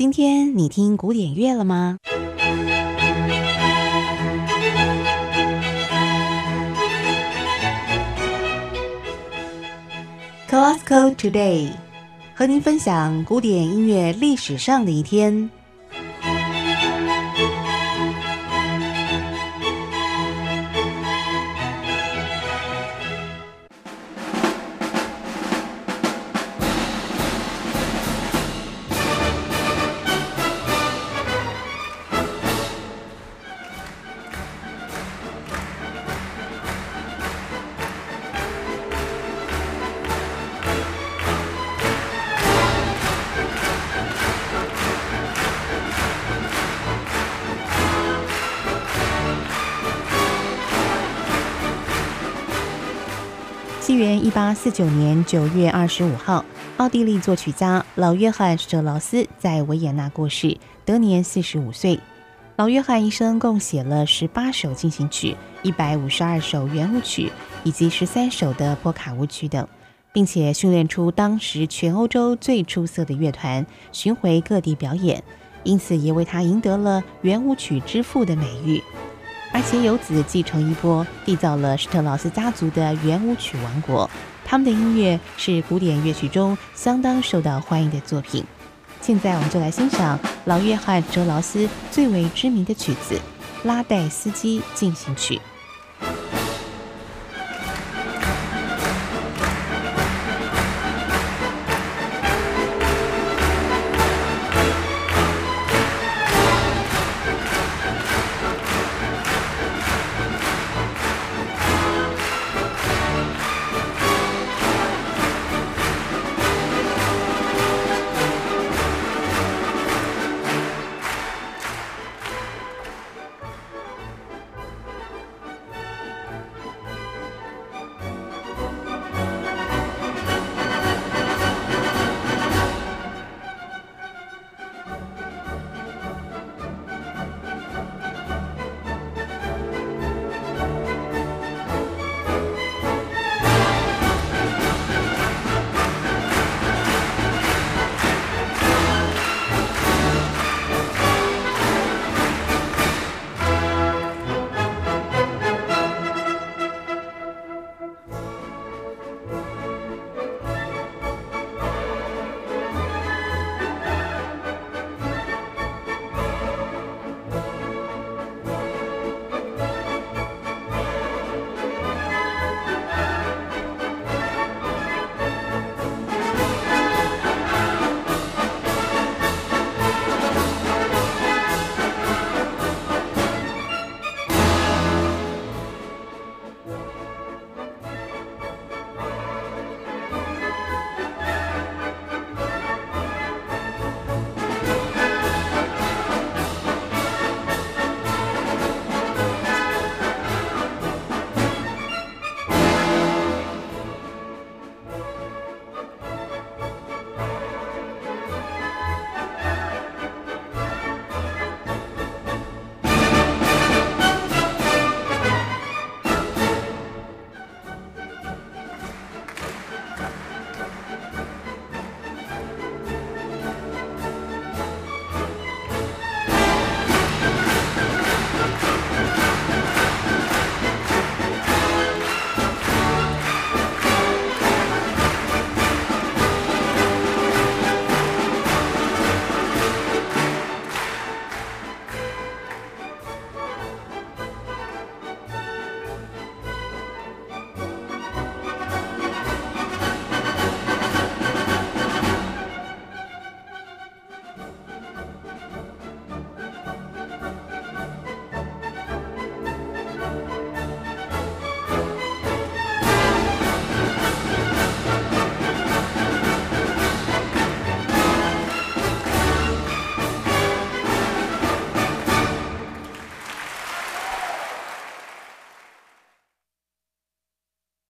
今天你听古典乐了吗？Classical Today，和您分享古典音乐历史上的一天。西元一八四九年九月二十五号，奥地利作曲家老约翰·舍劳斯在维也纳过世，得年四十五岁。老约翰一生共写了十八首进行曲、一百五十二首圆舞曲以及十三首的波卡舞曲等，并且训练出当时全欧洲最出色的乐团，巡回各地表演，因此也为他赢得了圆舞曲之父的美誉。而且由子继承衣钵，缔造了施特劳斯家族的圆舞曲王国。他们的音乐是古典乐曲中相当受到欢迎的作品。现在我们就来欣赏老约翰·哲劳斯最为知名的曲子《拉代斯基进行曲》。